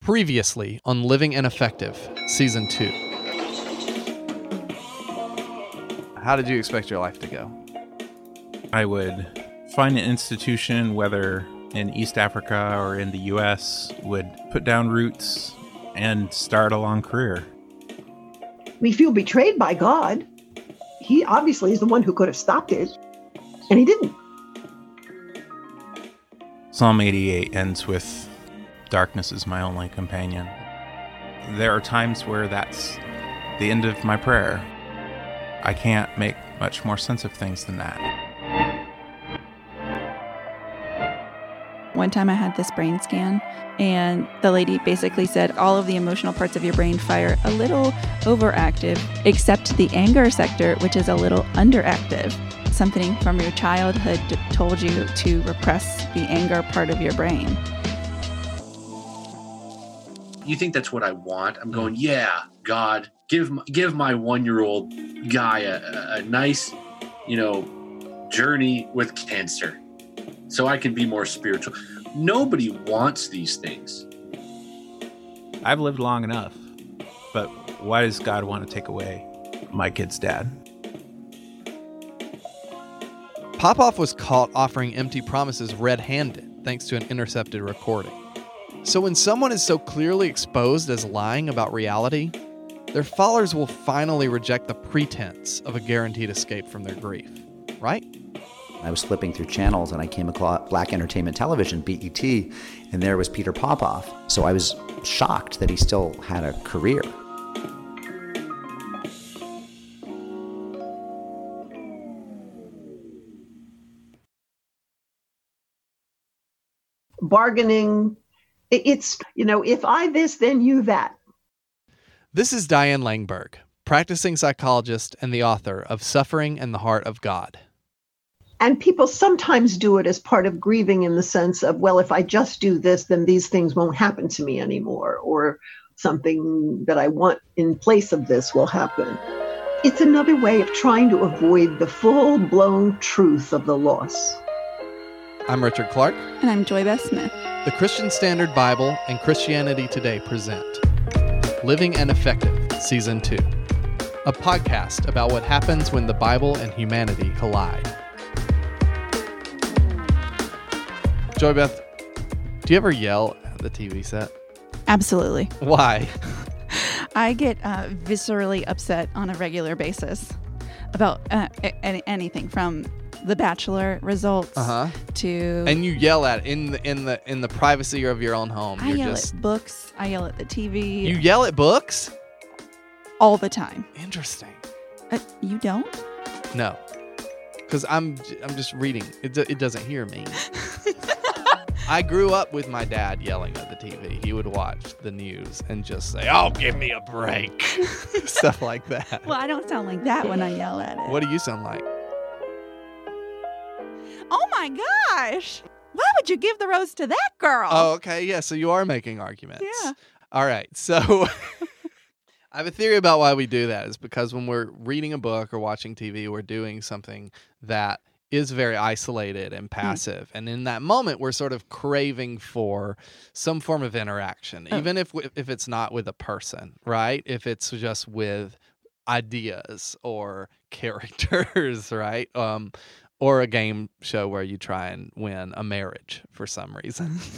Previously on Living and Effective, Season 2. How did you expect your life to go? I would find an institution, whether in East Africa or in the US, would put down roots and start a long career. We feel betrayed by God. He obviously is the one who could have stopped it, and he didn't. Psalm 88 ends with Darkness is my only companion. There are times where that's the end of my prayer. I can't make much more sense of things than that. One time I had this brain scan, and the lady basically said all of the emotional parts of your brain fire a little overactive, except the anger sector, which is a little underactive. Something from your childhood told you to repress the anger part of your brain you think that's what I want? I'm hmm. going, yeah, God, give give my one year old guy a, a nice, you know, journey with cancer, so I can be more spiritual. Nobody wants these things. I've lived long enough, but why does God want to take away my kid's dad? Popoff was caught offering empty promises red handed thanks to an intercepted recording. So when someone is so clearly exposed as lying about reality, their followers will finally reject the pretense of a guaranteed escape from their grief, right? I was flipping through channels and I came across Black Entertainment Television, BET, and there was Peter Popoff. So I was shocked that he still had a career. Bargaining it's, you know, if I this, then you that. This is Diane Langberg, practicing psychologist and the author of Suffering and the Heart of God. And people sometimes do it as part of grieving in the sense of, well, if I just do this, then these things won't happen to me anymore, or something that I want in place of this will happen. It's another way of trying to avoid the full blown truth of the loss. I'm Richard Clark. And I'm Joy Beth Smith. The Christian Standard Bible and Christianity Today present Living and Effective, Season 2, a podcast about what happens when the Bible and humanity collide. Joy Beth, do you ever yell at the TV set? Absolutely. Why? I get uh, viscerally upset on a regular basis about uh, anything from the Bachelor results uh-huh. to and you yell at in the in the in the privacy of your own home. I You're yell just, at books. I yell at the TV. You yell at books all the time. Interesting. Uh, you don't? No, because I'm I'm just reading. It it doesn't hear me. I grew up with my dad yelling at the TV. He would watch the news and just say, "Oh, give me a break," stuff like that. Well, I don't sound like that when I yell at it. What do you sound like? Oh my gosh. Why would you give the rose to that girl? Oh, okay. Yeah. So you are making arguments. Yeah. All right. So I have a theory about why we do that is because when we're reading a book or watching TV, we're doing something that is very isolated and hmm. passive. Mm. And in that moment, we're sort of craving for some form of interaction, oh. even if if it's not with a person, right? If it's just with ideas or characters, right? Um, or a game show where you try and win a marriage for some reason.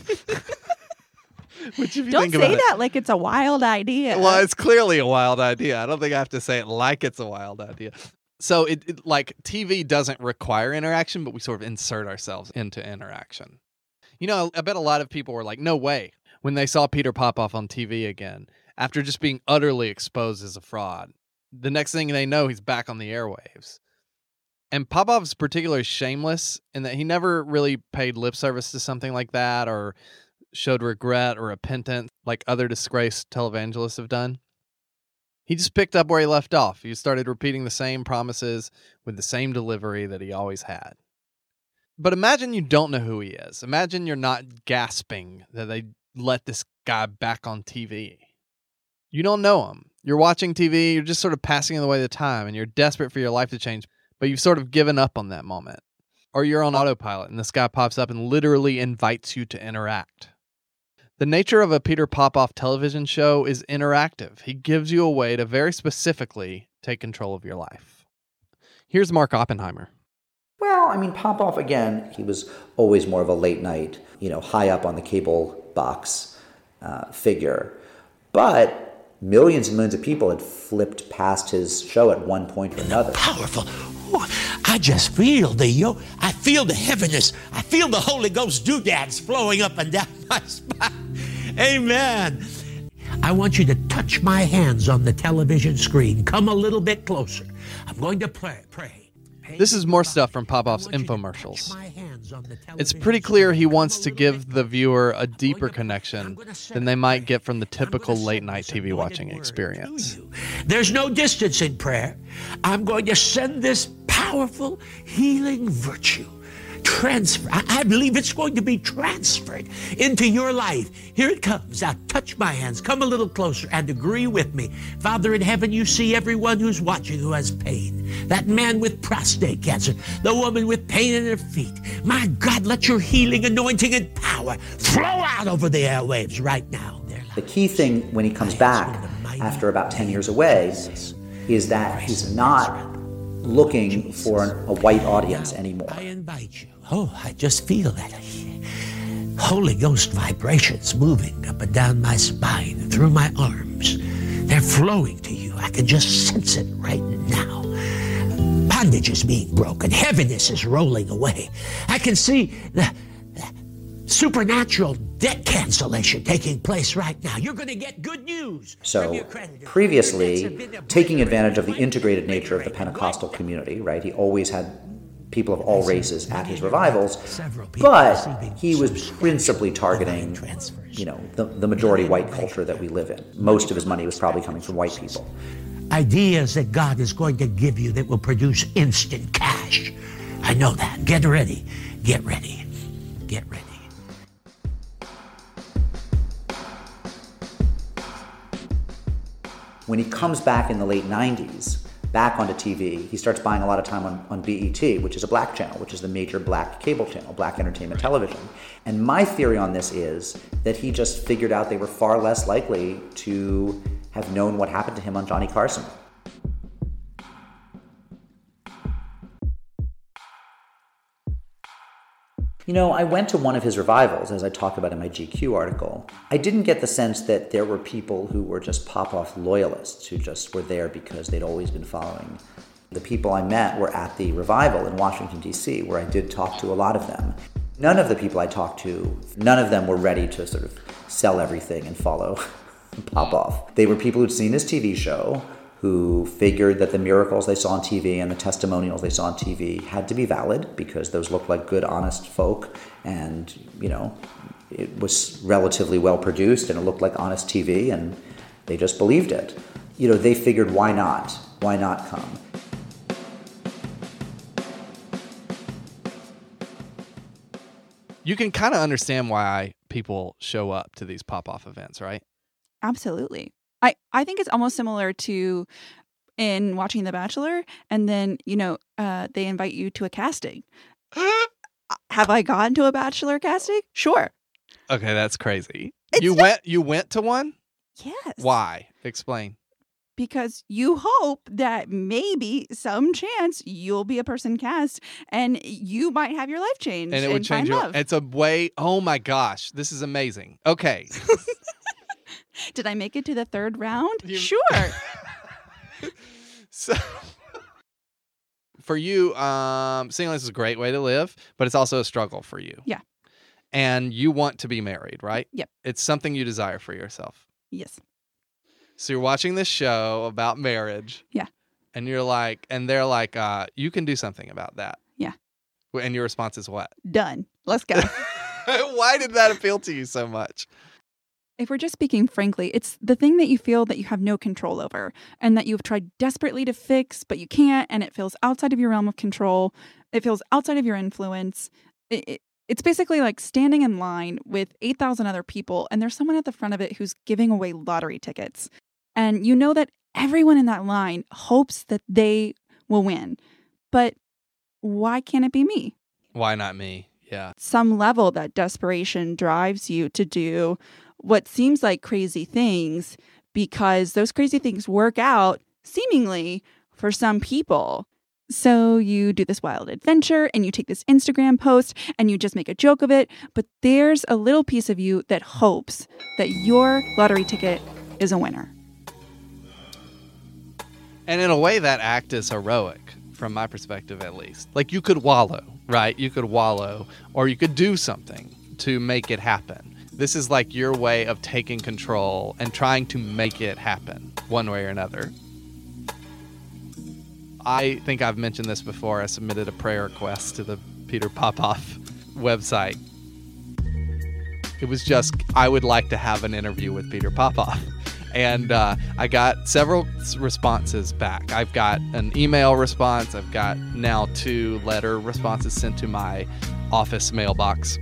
Which if you don't say that it, like it's a wild idea. Well, it's clearly a wild idea. I don't think I have to say it like it's a wild idea. So it, it like TV doesn't require interaction, but we sort of insert ourselves into interaction. You know, I bet a lot of people were like, "No way!" when they saw Peter Popoff on TV again after just being utterly exposed as a fraud. The next thing they know, he's back on the airwaves. And Popoff's particularly shameless in that he never really paid lip service to something like that or showed regret or repentance like other disgraced televangelists have done. He just picked up where he left off. He started repeating the same promises with the same delivery that he always had. But imagine you don't know who he is. Imagine you're not gasping that they let this guy back on TV. You don't know him. You're watching TV, you're just sort of passing away the time, and you're desperate for your life to change but you've sort of given up on that moment. Or you're on autopilot and this guy pops up and literally invites you to interact. The nature of a Peter Popoff television show is interactive. He gives you a way to very specifically take control of your life. Here's Mark Oppenheimer. Well, I mean, Popoff again. He was always more of a late night, you know, high up on the cable box uh, figure, but millions and millions of people had flipped past his show at one point or another. Powerful. I just feel the yo. I feel the heaviness. I feel the Holy Ghost doodads flowing up and down my spine. Amen. I want you to touch my hands on the television screen. Come a little bit closer. I'm going to pray. Pray. This is more stuff from Popoff's infomercials. It's pretty clear he wants to give the viewer a deeper connection than they might get from the typical late night TV watching experience. There's no distance in prayer. I'm going to send this powerful healing virtue transfer. I, I, believe it's going to be transferred into your life. Here it comes. Now touch my hands. Come a little closer and agree with me. Father in heaven, you see everyone who's watching who has pain. That man with prostate cancer, the woman with pain in her feet. My God, let your healing anointing and power flow out over the airwaves right now. The key thing when he comes back after about 10 years away is that he's not looking for a white audience anymore. I invite you Oh, I just feel that Holy Ghost vibrations moving up and down my spine, through my arms. They're flowing to you. I can just sense it right now. Bondage is being broken. Heaviness is rolling away. I can see the supernatural debt cancellation taking place right now. You're going to get good news. So, previously, taking advantage of the integrated nature of the Pentecostal community, right? He always had people of all races at his revivals, but he was principally targeting, you know, the, the majority white culture that we live in. Most of his money was probably coming from white people. Ideas that God is going to give you that will produce instant cash. I know that. Get ready. Get ready. Get ready. When he comes back in the late 90s, back onto TV, he starts buying a lot of time on, on BET, which is a black channel, which is the major black cable channel, black entertainment television. And my theory on this is that he just figured out they were far less likely to have known what happened to him on Johnny Carson. You know, I went to one of his revivals, as I talk about in my GQ article. I didn't get the sense that there were people who were just Popoff loyalists who just were there because they'd always been following. The people I met were at the revival in Washington, D.C., where I did talk to a lot of them. None of the people I talked to, none of them were ready to sort of sell everything and follow Popoff. They were people who'd seen his TV show, who figured that the miracles they saw on TV and the testimonials they saw on TV had to be valid because those looked like good, honest folk, and you know, it was relatively well produced and it looked like honest TV, and they just believed it. You know, they figured, why not? Why not come? You can kind of understand why people show up to these Popoff events, right? Absolutely. I, I think it's almost similar to in watching The Bachelor, and then, you know, uh, they invite you to a casting. Have I gone to a Bachelor casting? Sure. Okay, that's crazy. It's you just- went you went to one? Yes. Why? Explain. Because you hope that maybe some chance you'll be a person cast and you might have your life changed And it would change find your love. It's a way Oh my gosh, this is amazing. Okay. Did I make it to the third round? You- Sure. so for you, um, singleness is a great way to live, but it's also a struggle for you. Yeah. And you want to be married, right? Yep. It's something you desire for yourself. yes. So you're watching this show about marriage. Yeah. And you're like, and they're like, uh, you can do something about that. Yeah. And your response is what? Done. Let's go. Why did that appeal to you so much? If we're just speaking frankly, it's the thing that you feel that you have no control over and that you've tried desperately to fix, but you can't, and it feels outside of your realm of control. It feels outside of your influence. It, it, it's basically like standing in line with 8,000 other people, and there's someone at the front of it who's giving away lottery tickets. And you know that everyone in that line hopes that they will win. But why can't it be me? Why not me? Yeah. some level that desperation drives you to do what seems like crazy things because those crazy things work out seemingly for some people. So you do this wild adventure and you take this Instagram post and you just make a joke of it. But there's a little piece of you that hopes that your lottery ticket is a winner. And in a way, that act is heroic, from my perspective at least. Like you could wallow, right? You could wallow, or you could do something to make it happen. This is like your way of taking control and trying to make it happen one way or another. I think I've mentioned this before. I submitted a prayer request to the Peter Popoff website. It was just, I would like to have an interview with Peter Popoff. And uh, I got several responses back. I've got an email response, I've got now two letter responses sent to my office mailbox.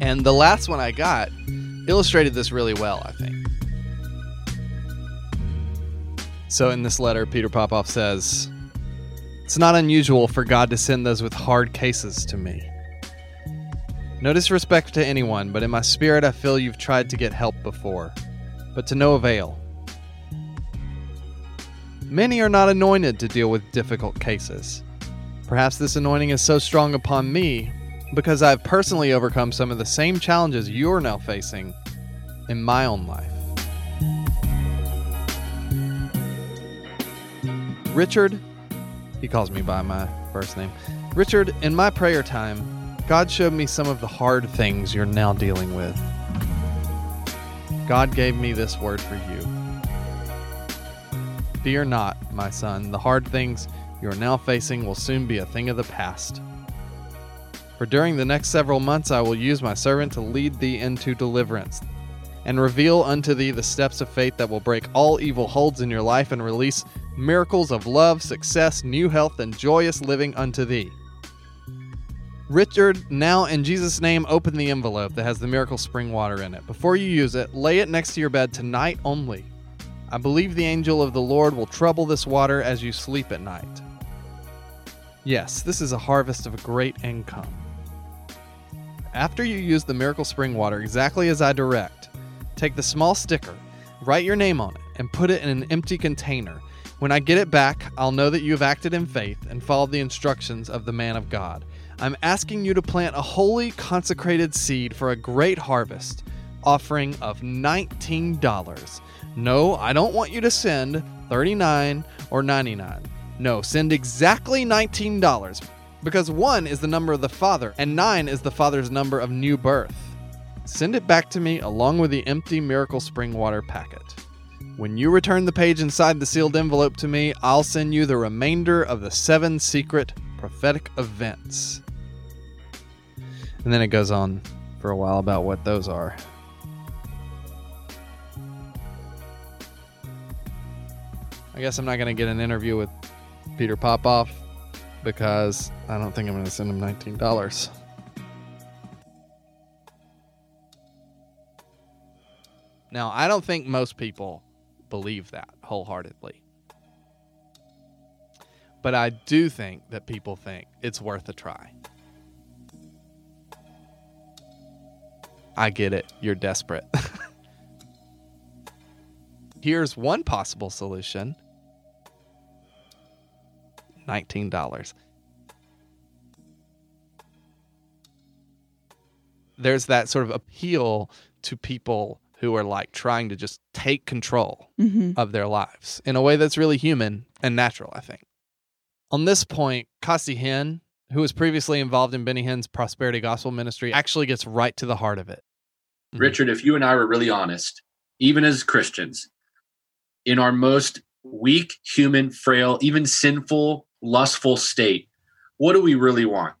And the last one I got illustrated this really well, I think. So in this letter, Peter Popoff says, It's not unusual for God to send those with hard cases to me. No disrespect to anyone, but in my spirit, I feel you've tried to get help before, but to no avail. Many are not anointed to deal with difficult cases. Perhaps this anointing is so strong upon me because I've personally overcome some of the same challenges you're now facing in my own life. Richard, he calls me by my first name. Richard, in my prayer time, God showed me some of the hard things you're now dealing with. God gave me this word for you. Fear not, my son, the hard things you are now facing will soon be a thing of the past. For during the next several months I will use my servant to lead thee into deliverance, and reveal unto thee the steps of faith that will break all evil holds in your life and release miracles of love, success, new health, and joyous living unto thee. Richard, now in Jesus' name, open the envelope that has the miracle spring water in it. Before you use it, lay it next to your bed tonight only. I believe the angel of the Lord will trouble this water as you sleep at night. Yes, this is a harvest of great income. After you use the miracle spring water exactly as I direct, take the small sticker, write your name on it, and put it in an empty container. When I get it back, I'll know that you have acted in faith and followed the instructions of the man of God. I'm asking you to plant a holy consecrated seed for a great harvest, offering of $19. No, I don't want you to send 39 or 99. No, send exactly $19 because 1 is the number of the Father and 9 is the Father's number of new birth. Send it back to me along with the empty Miracle Spring Water packet. When you return the page inside the sealed envelope to me, I'll send you the remainder of the seven secret prophetic events. And then it goes on for a while about what those are. I guess I'm not going to get an interview with Peter Popoff because I don't think I'm going to send him $19. Now, I don't think most people believe that wholeheartedly. But I do think that people think it's worth a try. I get it. You're desperate. Here's one possible solution $19. There's that sort of appeal to people who are like trying to just take control Mhm. of their lives in a way that's really human and natural, I think. On this point, Costi Hinn, who was previously involved in Benny Hinn's prosperity gospel ministry, actually gets right to the heart of it. Mhm. Richard, if you and I were really honest, even as Christians, in our most weak, human, frail, even sinful, lustful state, what do we really want?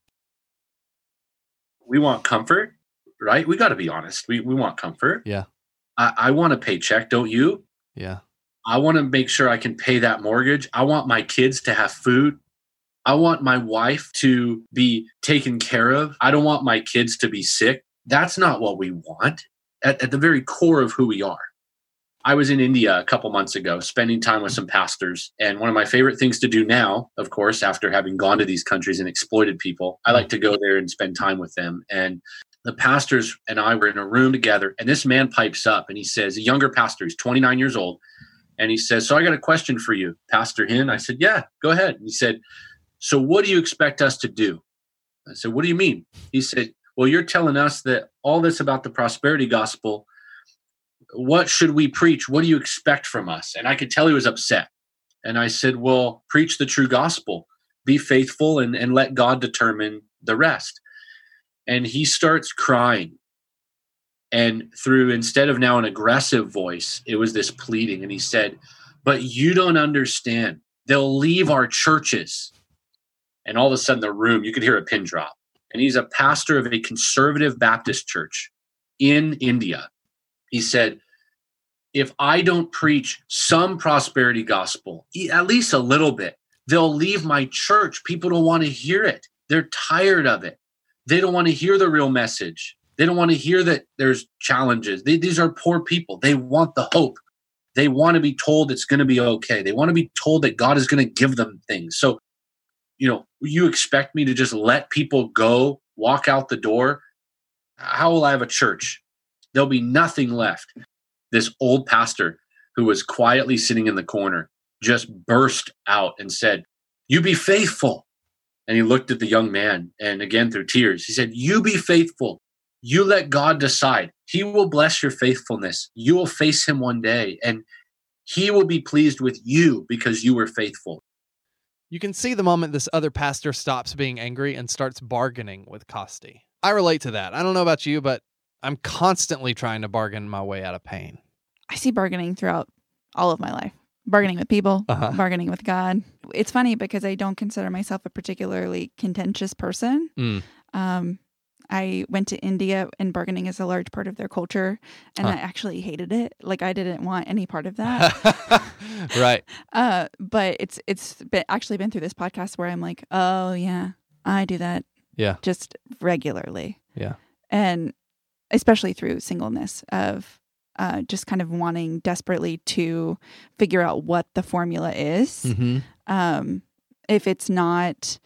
We want comfort, right? We got to be honest. We, we want comfort. Yeah. I, I want a paycheck, don't you? Yeah. I want to make sure I can pay that mortgage. I want my kids to have food. I want my wife to be taken care of. I don't want my kids to be sick. That's not what we want at, at the very core of who we are. I was in India a couple months ago spending time with some pastors. And one of my favorite things to do now, of course, after having gone to these countries and exploited people, I like to go there and spend time with them. And the pastors and I were in a room together, and this man pipes up and he says, a younger pastor, he's 29 years old, and he says, So I got a question for you, Pastor Hinn. I said, Yeah, go ahead. And he said, So what do you expect us to do? I said, What do you mean? He said, Well, you're telling us that all this about the prosperity gospel, what should we preach? What do you expect from us? And I could tell he was upset. And I said, Well, preach the true gospel, be faithful, and, and let God determine the rest. And he starts crying. And through, instead of now an aggressive voice, it was this pleading. And he said, But you don't understand. They'll leave our churches. And all of a sudden, the room, you could hear a pin drop. And he's a pastor of a conservative Baptist church in India. He said, If I don't preach some prosperity gospel, at least a little bit, they'll leave my church. People don't want to hear it. They're tired of it. They don't want to hear the real message. They don't want to hear that there's challenges. They, these are poor people. They want the hope. They want to be told it's going to be okay. They want to be told that God is going to give them things. So, you know, you expect me to just let people go, walk out the door? How will I have a church? There'll be nothing left. This old pastor who was quietly sitting in the corner just burst out and said, You be faithful. And he looked at the young man and again through tears, he said, You be faithful. You let God decide. He will bless your faithfulness. You will face him one day and he will be pleased with you because you were faithful. You can see the moment this other pastor stops being angry and starts bargaining with Costi. I relate to that. I don't know about you, but I'm constantly trying to bargain my way out of pain. I see bargaining throughout all of my life. Bargaining with people, Uh-huh. bargaining with God. It's funny because I don't consider myself a particularly contentious person. Mm. Um, I went to India and bargaining is a large part of their culture, and Huh. I actually hated it. Like I didn't want any part of that. right. uh, but it's it's been actually been through this podcast where I'm like, oh yeah, I do that. Yeah. just regularly. Yeah. and especially through singleness of uh, just kind of wanting desperately to figure out what the formula is. Mm-hmm. Um, if it's not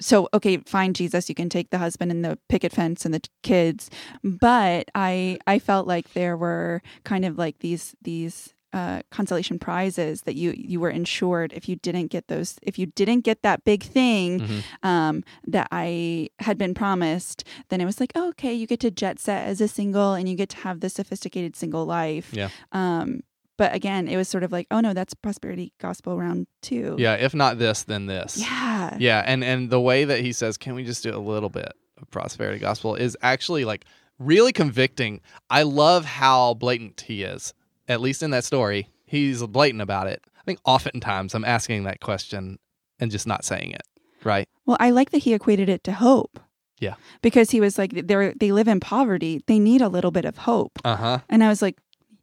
so okay fine jesus you can take the husband and the picket fence and the t- kids but i i felt like there were kind of like these these uh, consolation prizes that you you were insured if you didn't get those if you didn't get that big thing Mhm. um, that I had been promised, then it was like, oh, okay, you get to jet set as a single and you get to have this sophisticated single life. Yeah. Um, but again, it was sort of like, oh no, that's prosperity gospel round two. Yeah. If not this, then this. Yeah. Yeah, and and the way that he says, "Can we just do a little bit of prosperity gospel?" is actually like really convicting. I love how blatant he is. At least in that story, he's blatant about it. I think oftentimes I'm asking that question and just not saying it. Right? Well, I like that he equated it to hope. Yeah. Because he was like, they're they live in poverty. They need a little bit of hope. Uh huh. And I was like,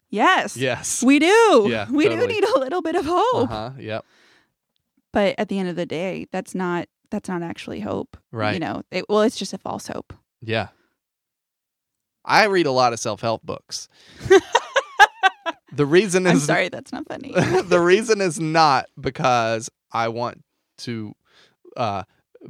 yes, Yes. we do. Yeah, we totally. do need a little bit of hope. Uh huh. Yep. But at the end of the day, that's not that's not actually hope. Right. You know, it, well, it's just a false hope. Yeah. I read a lot of self help books. the reason is I'm sorry, that's not funny. the reason is not because I want to uh,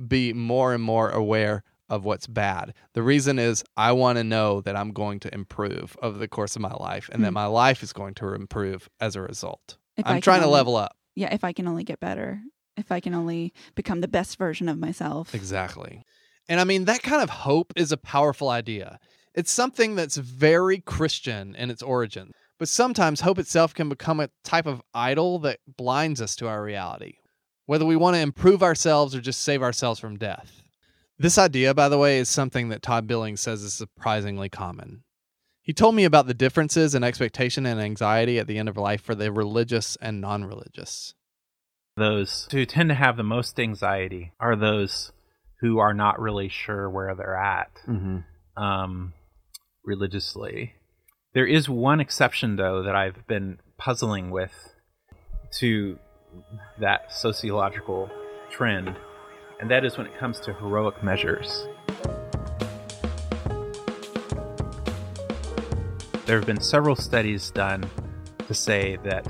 be more and more aware of what's bad. The reason is I want to know that I'm going to improve over the course of my life and that Hmm. my life is going to improve as a result. If I'm trying to only- level up. Yeah, if I can only get better, if I can only become the best version of myself. Exactly. And I mean, that kind of hope is a powerful idea. It's something that's very Christian in its origin. But sometimes hope itself can become a type of idol that blinds us to our reality, whether we want to improve ourselves or just save ourselves from death. This idea, by the way, is something that Todd Billings says is surprisingly common. He told me about the differences in expectation and anxiety at the end of life for the religious and non religious. Those who tend to have the most anxiety are those who are not really sure where they're at Mm-hmm. um, religiously. There is one exception, though, that I've been puzzling with to that sociological trend, and that is when it comes to heroic measures. There have been several studies done to say that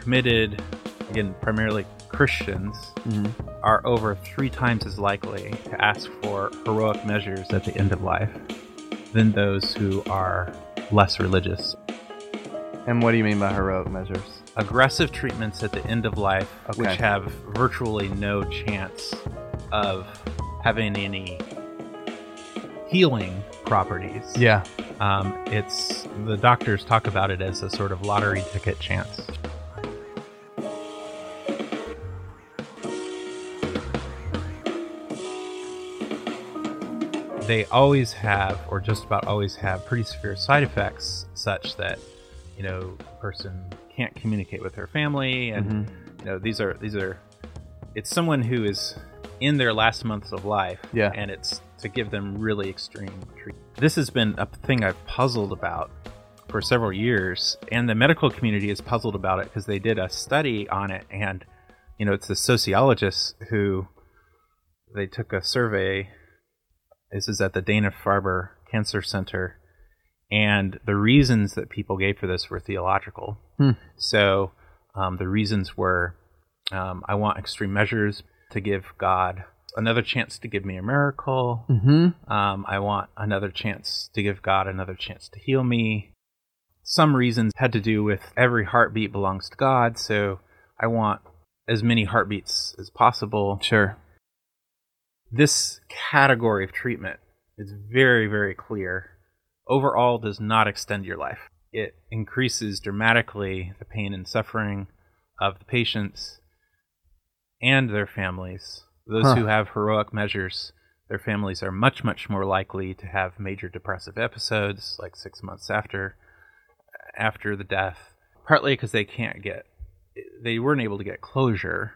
committed, again, primarily Christians, mm-hmm. are over three times as likely to ask for heroic measures at the end of life. than those who are less religious. And what do you mean by heroic measures? Aggressive treatments at the end of life, which have virtually no chance of having any healing properties. Yeah. Um, it's the doctors talk about it as a sort of lottery ticket chance. They always have, or just about always have, pretty severe side effects, such that you know the person can't communicate with their family, and mm-hmm. you know these are these are. It's someone who is in their last months of life, Yeah. and it's to give them really extreme treatment. This has been a thing I've puzzled about for several years, and the medical community is puzzled about it because they did a study on it, and you know, it's the sociologists who they took a survey. This is at the Dana Farber Cancer Center, and the reasons that people gave for this were theological. Hmm. So um, the reasons were, um, I want extreme measures to give God another chance to give me a miracle. Mm-hmm. Um, I want another chance to give God another chance to heal me. Some reasons had to do with every heartbeat belongs to God, so I want as many heartbeats as possible. Sure. This category of treatment is very, very clear. Overall, does not extend your life. It increases dramatically the pain and suffering of the patients and their families. Those Huh. who have heroic measures, their families are much, much more likely to have major depressive episodes, like six months after after the death. Partly because they can't get, they weren't able to get closure.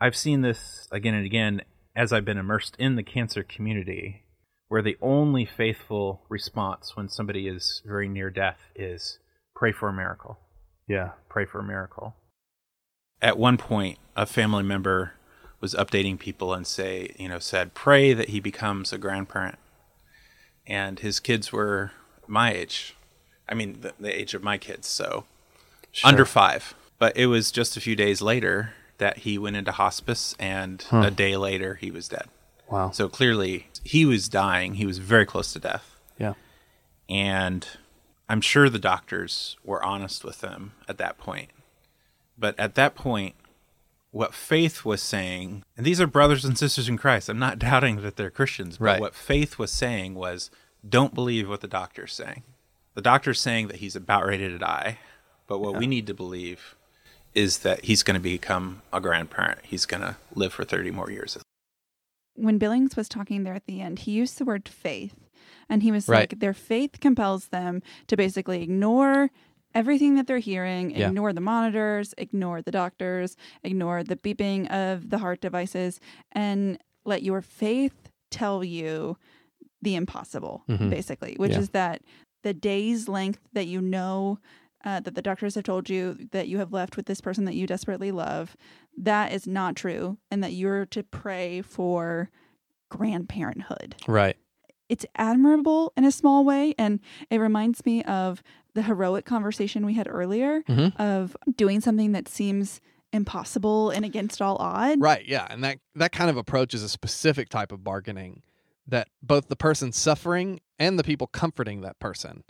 I've seen this again and again as I've been immersed in the cancer community, where the only faithful response when somebody is very near death is pray for a miracle Yeah. pray for a miracle. At one point, a family member was updating people and say, you know, said, pray that he becomes a grandparent. And his kids were my age. I mean, the, the age of my kids, so under five. But it was just a few days later that he went into hospice, and a day later, he was dead. Wow. So clearly, he was dying. He was very close to death Yeah. and I'm sure the doctors were honest with them at that point. But at that point, what faith was saying, and these are brothers and sisters in Christ, I'm not doubting that they're Christians, but Right. what faith was saying was don't believe what the doctor's saying. The doctor's saying that he's about ready to die, but what we need to believe is that he's going to become a grandparent. He's going to live for 30 more years. when Billings was talking there at the end, he used the word faith. And he was Right. like, their faith compels them to basically ignore everything that they're hearing, Yeah. ignore the monitors, ignore the doctors, ignore the beeping of the heart devices, and let your faith tell you the impossible, Mhm. basically, which Yeah. is that the day's length that you know uh, that the doctors have told you that you have left with this person that you desperately love, that is not true, and that you're to pray for grandparenthood. Right. It's admirable in a small way, and it reminds me of the heroic conversation we had earlier Mhm. of doing something that seems impossible and against all odds. Right. Yeah. And that that kind of approach is a specific type of bargaining that both the person suffering and the people comforting that person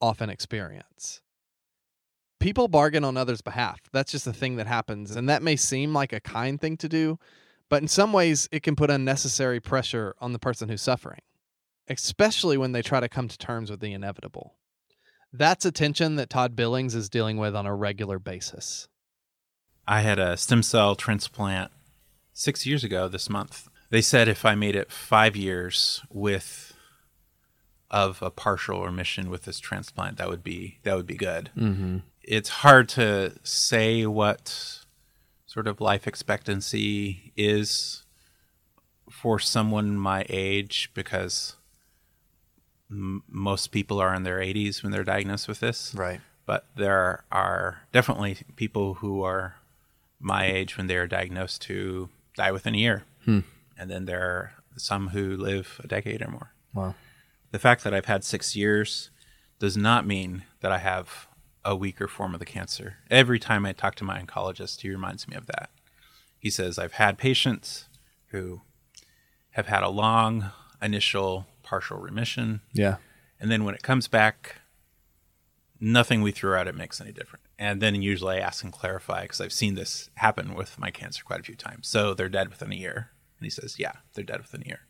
often experience. People bargain on others' behalf. That's just a thing that happens. And that may seem like a kind thing to do, but in some ways, it can put unnecessary pressure on the person who's suffering, especially when they try to come to terms with the inevitable. That's a tension that Todd Billings is dealing with on a regular basis. I had a stem cell transplant six years ago this month. They said if I made it five years with of a partial remission with this transplant, that would be that would be good. Mm-hmm. It's hard to say what sort of life expectancy is for someone my age because m- most people are in their 80s when they're diagnosed with this Right. but there are definitely people who are my age when they are diagnosed who die within a year. Hmm. And then there are some who live a decade or more. Wow. The fact that I've had six years does not mean that I have a weaker form of the cancer. Every time I talk to my oncologist, he reminds me of that. He says, I've had patients who have had a long initial partial remission. Yeah. And then when it comes back, nothing we threw at it makes any difference. And then usually I ask and clarify because I've seen this happen with my cancer quite a few times. So they're dead within a year. And he says, yeah, they're dead within a year.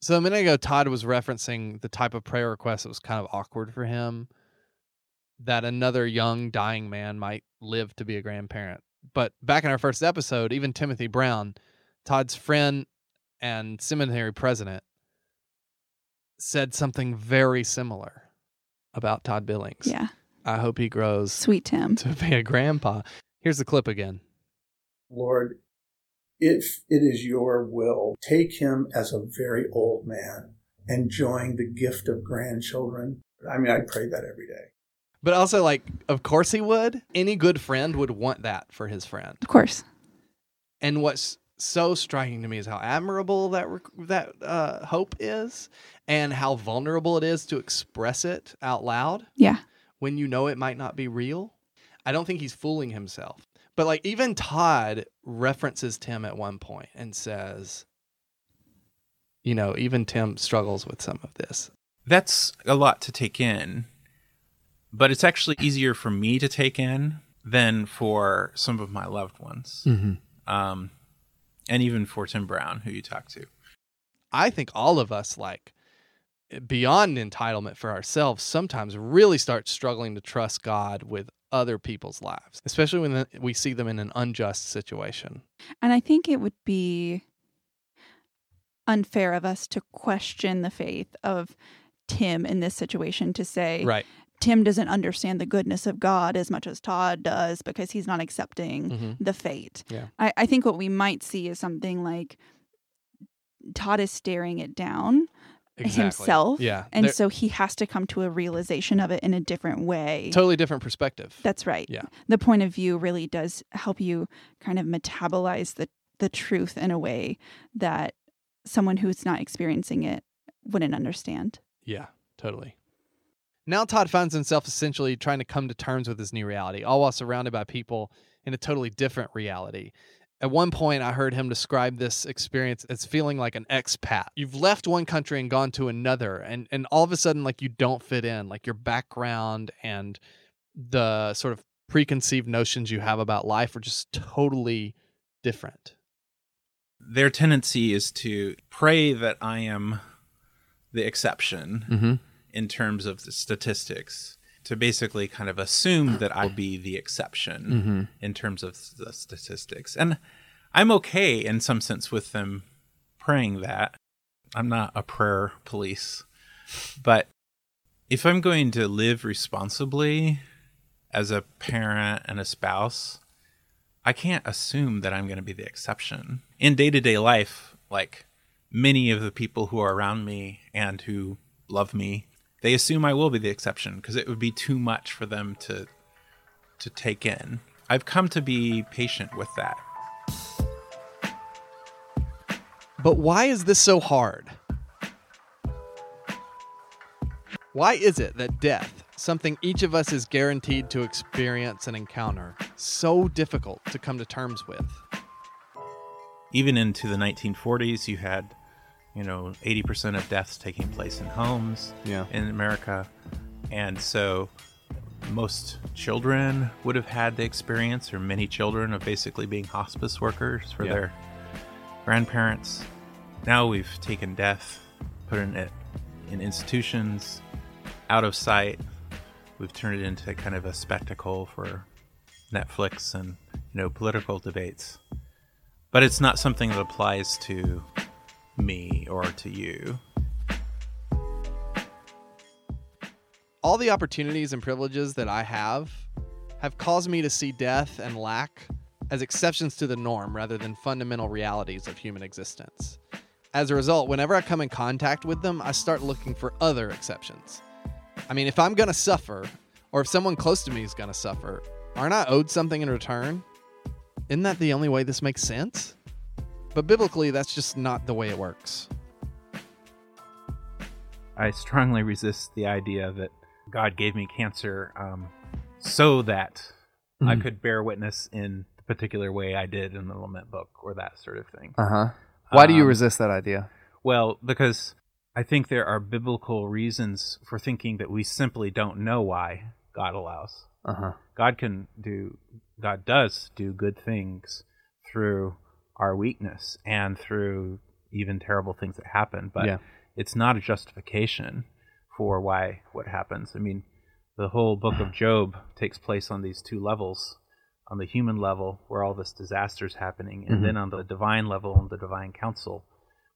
So a minute ago, Todd was referencing the type of prayer request that was kind of awkward for him. That another young dying man might live to be a grandparent. But back in our first episode, even Timothy Brown, Todd's friend and seminary president, said something very similar about Todd Billings. Yeah. I hope he grows Sweet Tim. to be a grandpa. Here's the clip again. Lord, if it is your will, take him as a very old man, enjoying the gift of grandchildren. I mean, I pray that every day. But also, like, of course he would. Any good friend would want that for his friend. Of course. And what's so striking to me is how admirable that rec- that uh, hope is, and how vulnerable it is to express it out loud Yeah. when you know it might not be real. I don't think he's fooling himself. But like even Todd references Tim at one point and says, you know, even Tim struggles with some of this. That's a lot to take in, but it's actually easier for me to take in than for some of my loved ones. Mm-hmm. Um, and even for Tim Brown, who you talked to. I think all of us like beyond entitlement for ourselves sometimes really start struggling to trust God with other people's lives, especially when we see them in an unjust situation. And I think it would be unfair of us to question the faith of Tim in this situation to say Right. Tim doesn't understand the goodness of God as much as Todd does because he's not accepting Mhm. the fate. Yeah. I, I think what we might see is something like Todd is staring it down Exactly. himself. Yeah. And They're- so he has to come to a realization of it in a different way. totally different perspective. That's right. Yeah. The point of view really does help you kind of metabolize the, the truth in a way that someone who's not experiencing it wouldn't understand. Yeah, totally. Now Todd finds himself essentially trying to come to terms with his new reality, all while surrounded by people in a totally different reality. At one point, I heard him describe this experience as feeling like an expat. You've left one country and gone to another, and, and all of a sudden, like you don't fit in, like your background and the sort of preconceived notions you have about life are just totally different. Their tendency is to pray that I am the exception Mm-hmm. In terms of the statistics, to basically kind of assume that I'll be the exception Mm-hmm. in terms of the statistics. And I'm okay in some sense with them praying that. I'm not a prayer police. But if I'm going to live responsibly as a parent and a spouse, I can't assume that I'm going to be the exception. In day to day life, like many of the people who are around me and who love me, they assume I will be the exception because it would be too much for them to to take in. I've come to be patient with that. But why is this so hard? Why is it that death, something each of us is guaranteed to experience and encounter, so difficult to come to terms with? Even into the 1940s, you had, you know, 80% of deaths taking place in homes Yeah. in America. And so most children would have had the experience, or many children, of basically being hospice workers for Yeah. their grandparents. Now we've taken death, put it in institutions, out of sight. We've turned it into kind of a spectacle for Netflix and you know political debates. But it's not something that applies to me or to you. All the opportunities and privileges that I have have caused me to see death and lack as exceptions to the norm rather than fundamental realities of human existence. As a result, whenever I come in contact with them, I start looking for other exceptions. I mean, if I'm going to suffer, or if someone close to me is going to suffer, aren't I owed something in return? Isn't that the only way this makes sense? But biblically, that's just not the way it works. I strongly resist the idea that God gave me cancer um, so that I Mhm. could bear witness in the particular way I did in the Lament Book or that sort of thing. Uh huh. Why do you Um, resist that idea? Well, because I think there are biblical reasons for thinking that we simply don't know why God allows. Uh-huh. God can do, God does do good things through our weakness and through even terrible things that happen, but Yeah. it's not a justification for why what happens. I mean, the whole book of Job takes place on these two levels on the human level, where all this disaster is happening, and Mhm. then on the divine level, on the divine council.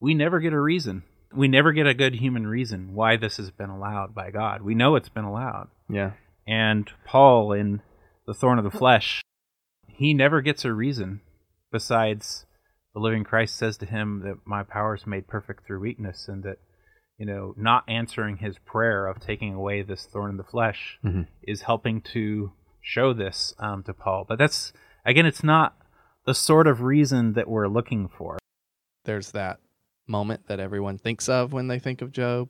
We never get a reason. We never get a good human reason why this has been allowed by God. We know it's been allowed. Yeah. And Paul in The Thorn of the Flesh, he never gets a reason besides the living Christ says to him that my power is made perfect through weakness, and that, you know, not answering his prayer of taking away this thorn in the flesh Mhm. is helping to show this um, to Paul. But that's, again, it's not the sort of reason that we're looking for. There's that moment that everyone thinks of when they think of Job,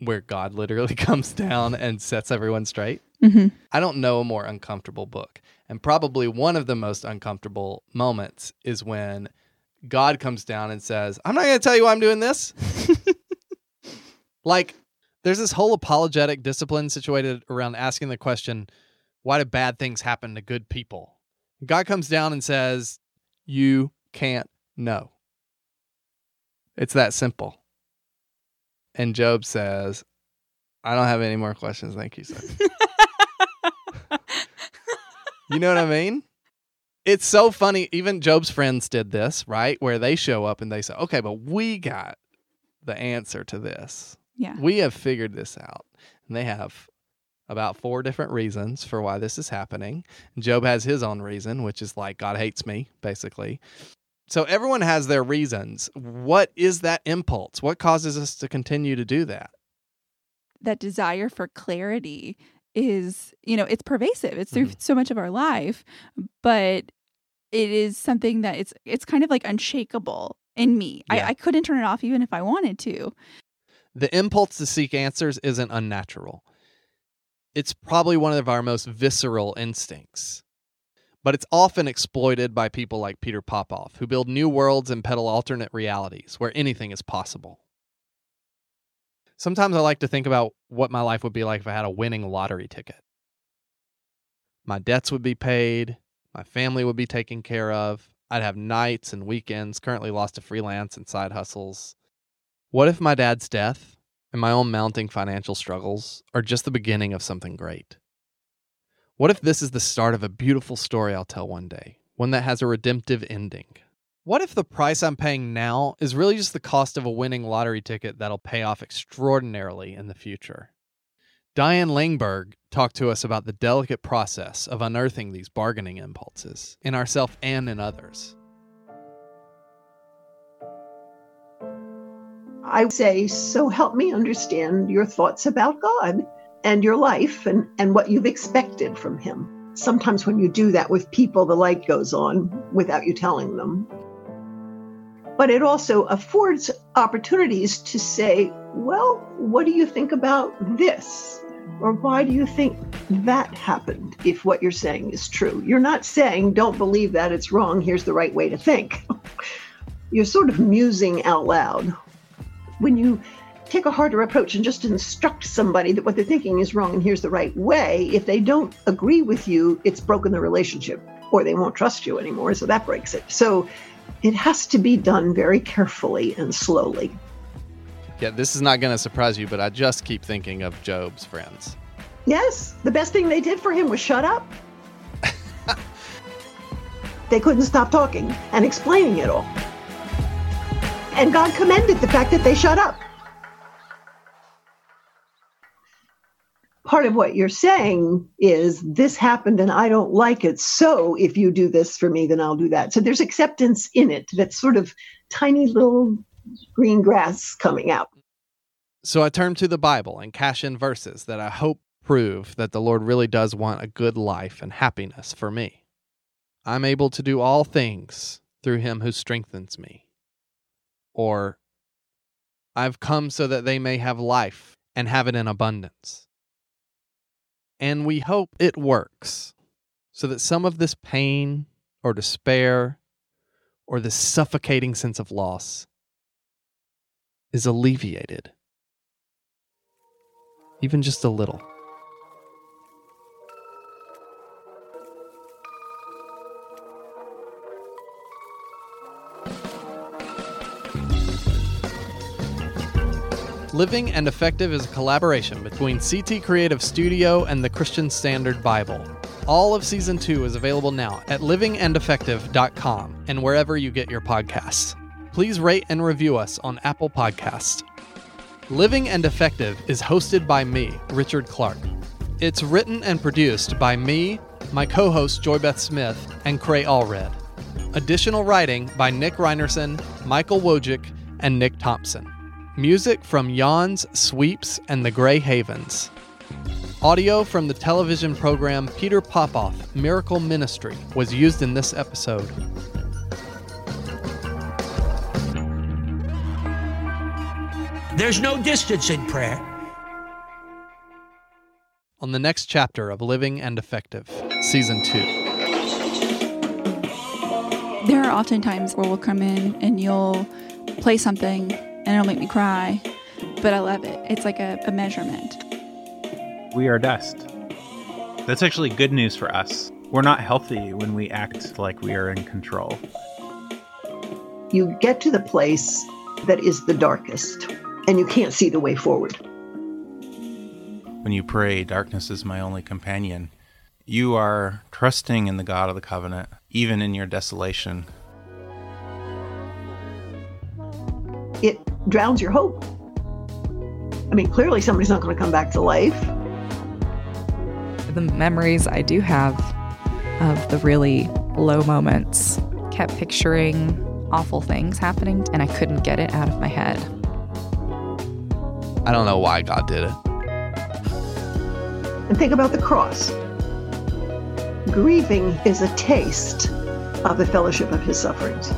where God literally comes down and sets everyone straight. hmm I don't know a more uncomfortable book. And probably one of the most uncomfortable moments is when God comes down and says, I'm not going to tell you why I'm doing this. like, there's this whole apologetic discipline situated around asking the question, why do bad things happen to good people? God comes down and says, You can't know. It's that simple. And Job says, I don't have any more questions. Thank you, sir. You know what I mean? It's so funny. Even Job's friends did this, right? Where they show up and they say, okay, but we got the answer to this. Yeah. We have figured this out. And they have about four different reasons for why this is happening. Job has his own reason, which is like, God hates me, basically. So everyone has their reasons. What is that impulse? What causes us to continue to do that? that desire for clarity is you know it's pervasive it's through mm-hmm. so much of our life but it is something that it's it's kind of like unshakable in me Yeah. I, I couldn't turn it off even if i wanted to The impulse to seek answers isn't unnatural. It's probably one of our most visceral instincts. But it's often exploited by people like Peter Popoff, who build new worlds and peddle alternate realities where anything is possible. Sometimes I like to think about what my life would be like if I had a winning lottery ticket. My debts would be paid, my family would be taken care of, I'd have nights and weekends, currently lost to freelance and side hustles. What if my dad's death and my own mounting financial struggles are just the beginning of something great? What if this is the start of a beautiful story I'll tell one day, one that has a redemptive ending? What if the price I'm paying now is really just the cost of a winning lottery ticket that'll pay off extraordinarily in the future? Diane Langberg talked to us about the delicate process of unearthing these bargaining impulses in ourselves and in others. I say, so help me understand your thoughts about God and your life and, and what you've expected from Him. Sometimes when you do that with people, the light goes on without you telling them. But it also affords opportunities to say, well, what do you think about this? Or why do you think that happened if what you're saying is true? You're not saying, don't believe that, it's wrong, here's the right way to think. You're sort of musing out loud when you take a harder approach and just instruct somebody that what they're thinking is wrong and here's the right way, if they don't agree with you, it's broken the relationship or they won't trust you anymore. So that breaks it. So it has to be done very carefully and slowly. Yeah, this is not going to surprise you, but I just keep thinking of Job's friends. Yes, the best thing they did for him was shut up. they couldn't stop talking and explaining it all. And God commended the fact that they shut up. Part of what you're saying is this happened and I don't like it. So if you do this for me, then I'll do that. So there's acceptance in it that's sort of tiny little green grass coming out. So I turn to the Bible and cash in verses that I hope prove that the Lord really does want a good life and happiness for me. I'm able to do all things through him who strengthens me. Or, I've come so that they may have life and have it in abundance. And we hope it works so that some of this pain or despair or this suffocating sense of loss is alleviated even just a little. Living and Effective is a collaboration between CT Creative Studio and the Christian Standard Bible. All of season two is available now at livingandeffective.com and wherever you get your podcasts. Please rate and review us on Apple Podcasts. Living and Effective is hosted by me, Richard Clark. It's written and produced by me, my co host Joybeth Smith, and Cray Allred. Additional writing by Nick Reinerson, Michael Wojcik, and Nick Thompson. Music from Yawns, Sweeps, and the Gray Havens. Audio from the television program Peter Popoff Miracle Ministry was used in this episode. There's no distance in prayer. On the next chapter of Living and Effective, Season 2. There are often times where we'll come in and you'll play something and it'll make me cry, but I love it. It's like a, a measurement. We are dust. That's actually good news for us. We're not healthy when we act like we are in control. You get to the place that is the darkest and you can't see the way forward. When you pray, darkness is my only companion, you are trusting in the God of the covenant, even in your desolation. It drowns your hope. I mean, clearly somebody's not going to come back to life. The memories I do have of the really low moments kept picturing awful things happening, and I couldn't get it out of my head. I don't know why God did it. And think about the cross. Grieving is a taste of the fellowship of his sufferings.